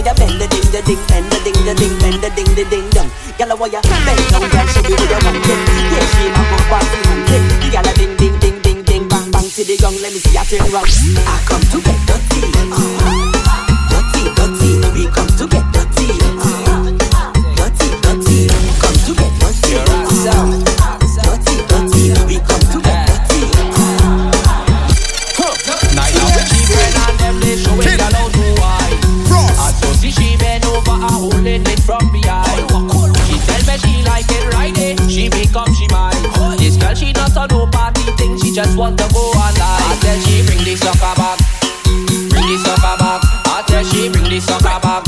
why you bend the ding, the ding, bend the ding, the ding, bend the ding, the ding, dong. Girl, why you bend down, girl, show me what you want. Yeah, she my go party hunted. Girl, a ding, ding, ding, ding, ding, bang, bang to the gong. Let me see you turn round. I come to want to go online. I tell she bring the sucker back, bring the sucker back. I tell she bring the sucker back.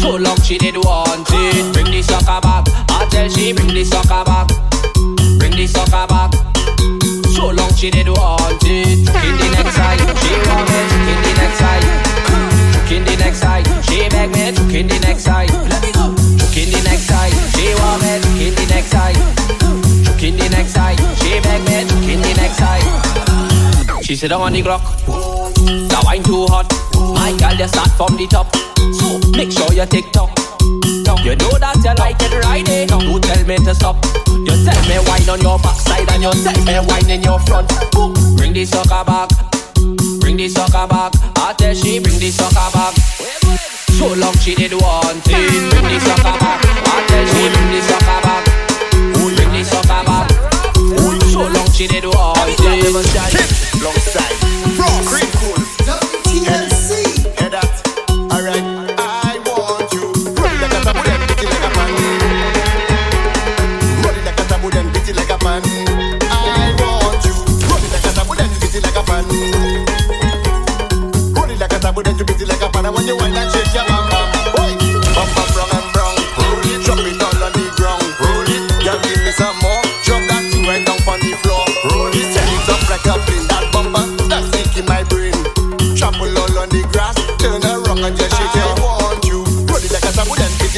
So long she did want it. Bring the sucker back. I tell she bring the sucker back, bring the sucker back. So long she did want it. In the next side, she want she sit down on the clock. The wine too hot. My girl just start from the top. So make sure you take top. You know that you like it right eh? You tell me to stop You tell me wine on your backside And you tell me wine in your front Bring the sucker back Bring the sucker back I tell she bring the sucker back So long she did one thing. Bring the sucker back I tell she bring the sucker back Bring the sucker back So long she did want it Alongside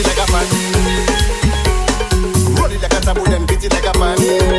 like a pan Roll it like a taboo then beat it like a pan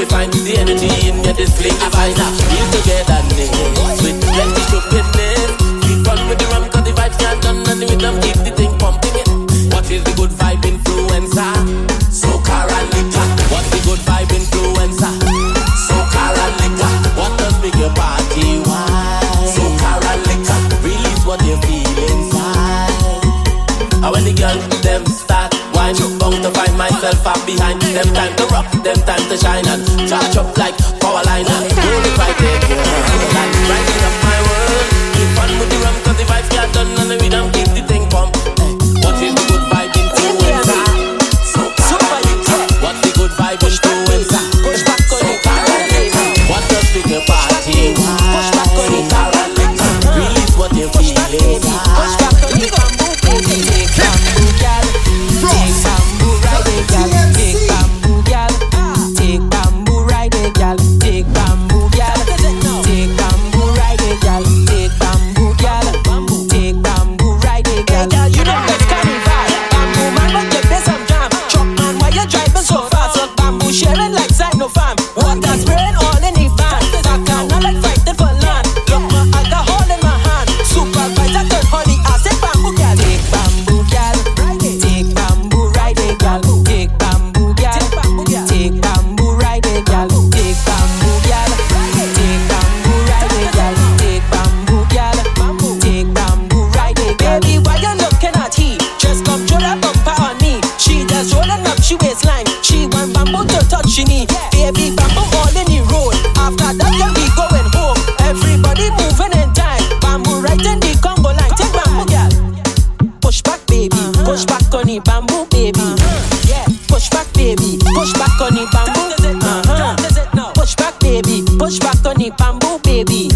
something find The energy in your display divine Feel togetherness With plenty stupidness Keep fun with the rum cause the vibes can't done And the rhythm keep the thing pumping. It What is the good vibe influencer? And liquor What's the good vibe influencer? And liquor What does make your party wild? And liquor Release what you feel inside. And when the girl them start wine, bound to find myself up behind them. Time to rock, them time to shine and charge up like power line and hold Rolling up, she waistline. She want bamboo to touch me. Baby bamboo all in the road. After that, yeah, we going home. Everybody moving in time. Bamboo right in the Congo line. Take bamboo, girl. Push back, baby. Push back on the bamboo, baby. Yeah, push back, baby. Push back on the bamboo. Uh-huh. Push back, baby. Push back on the bamboo, baby.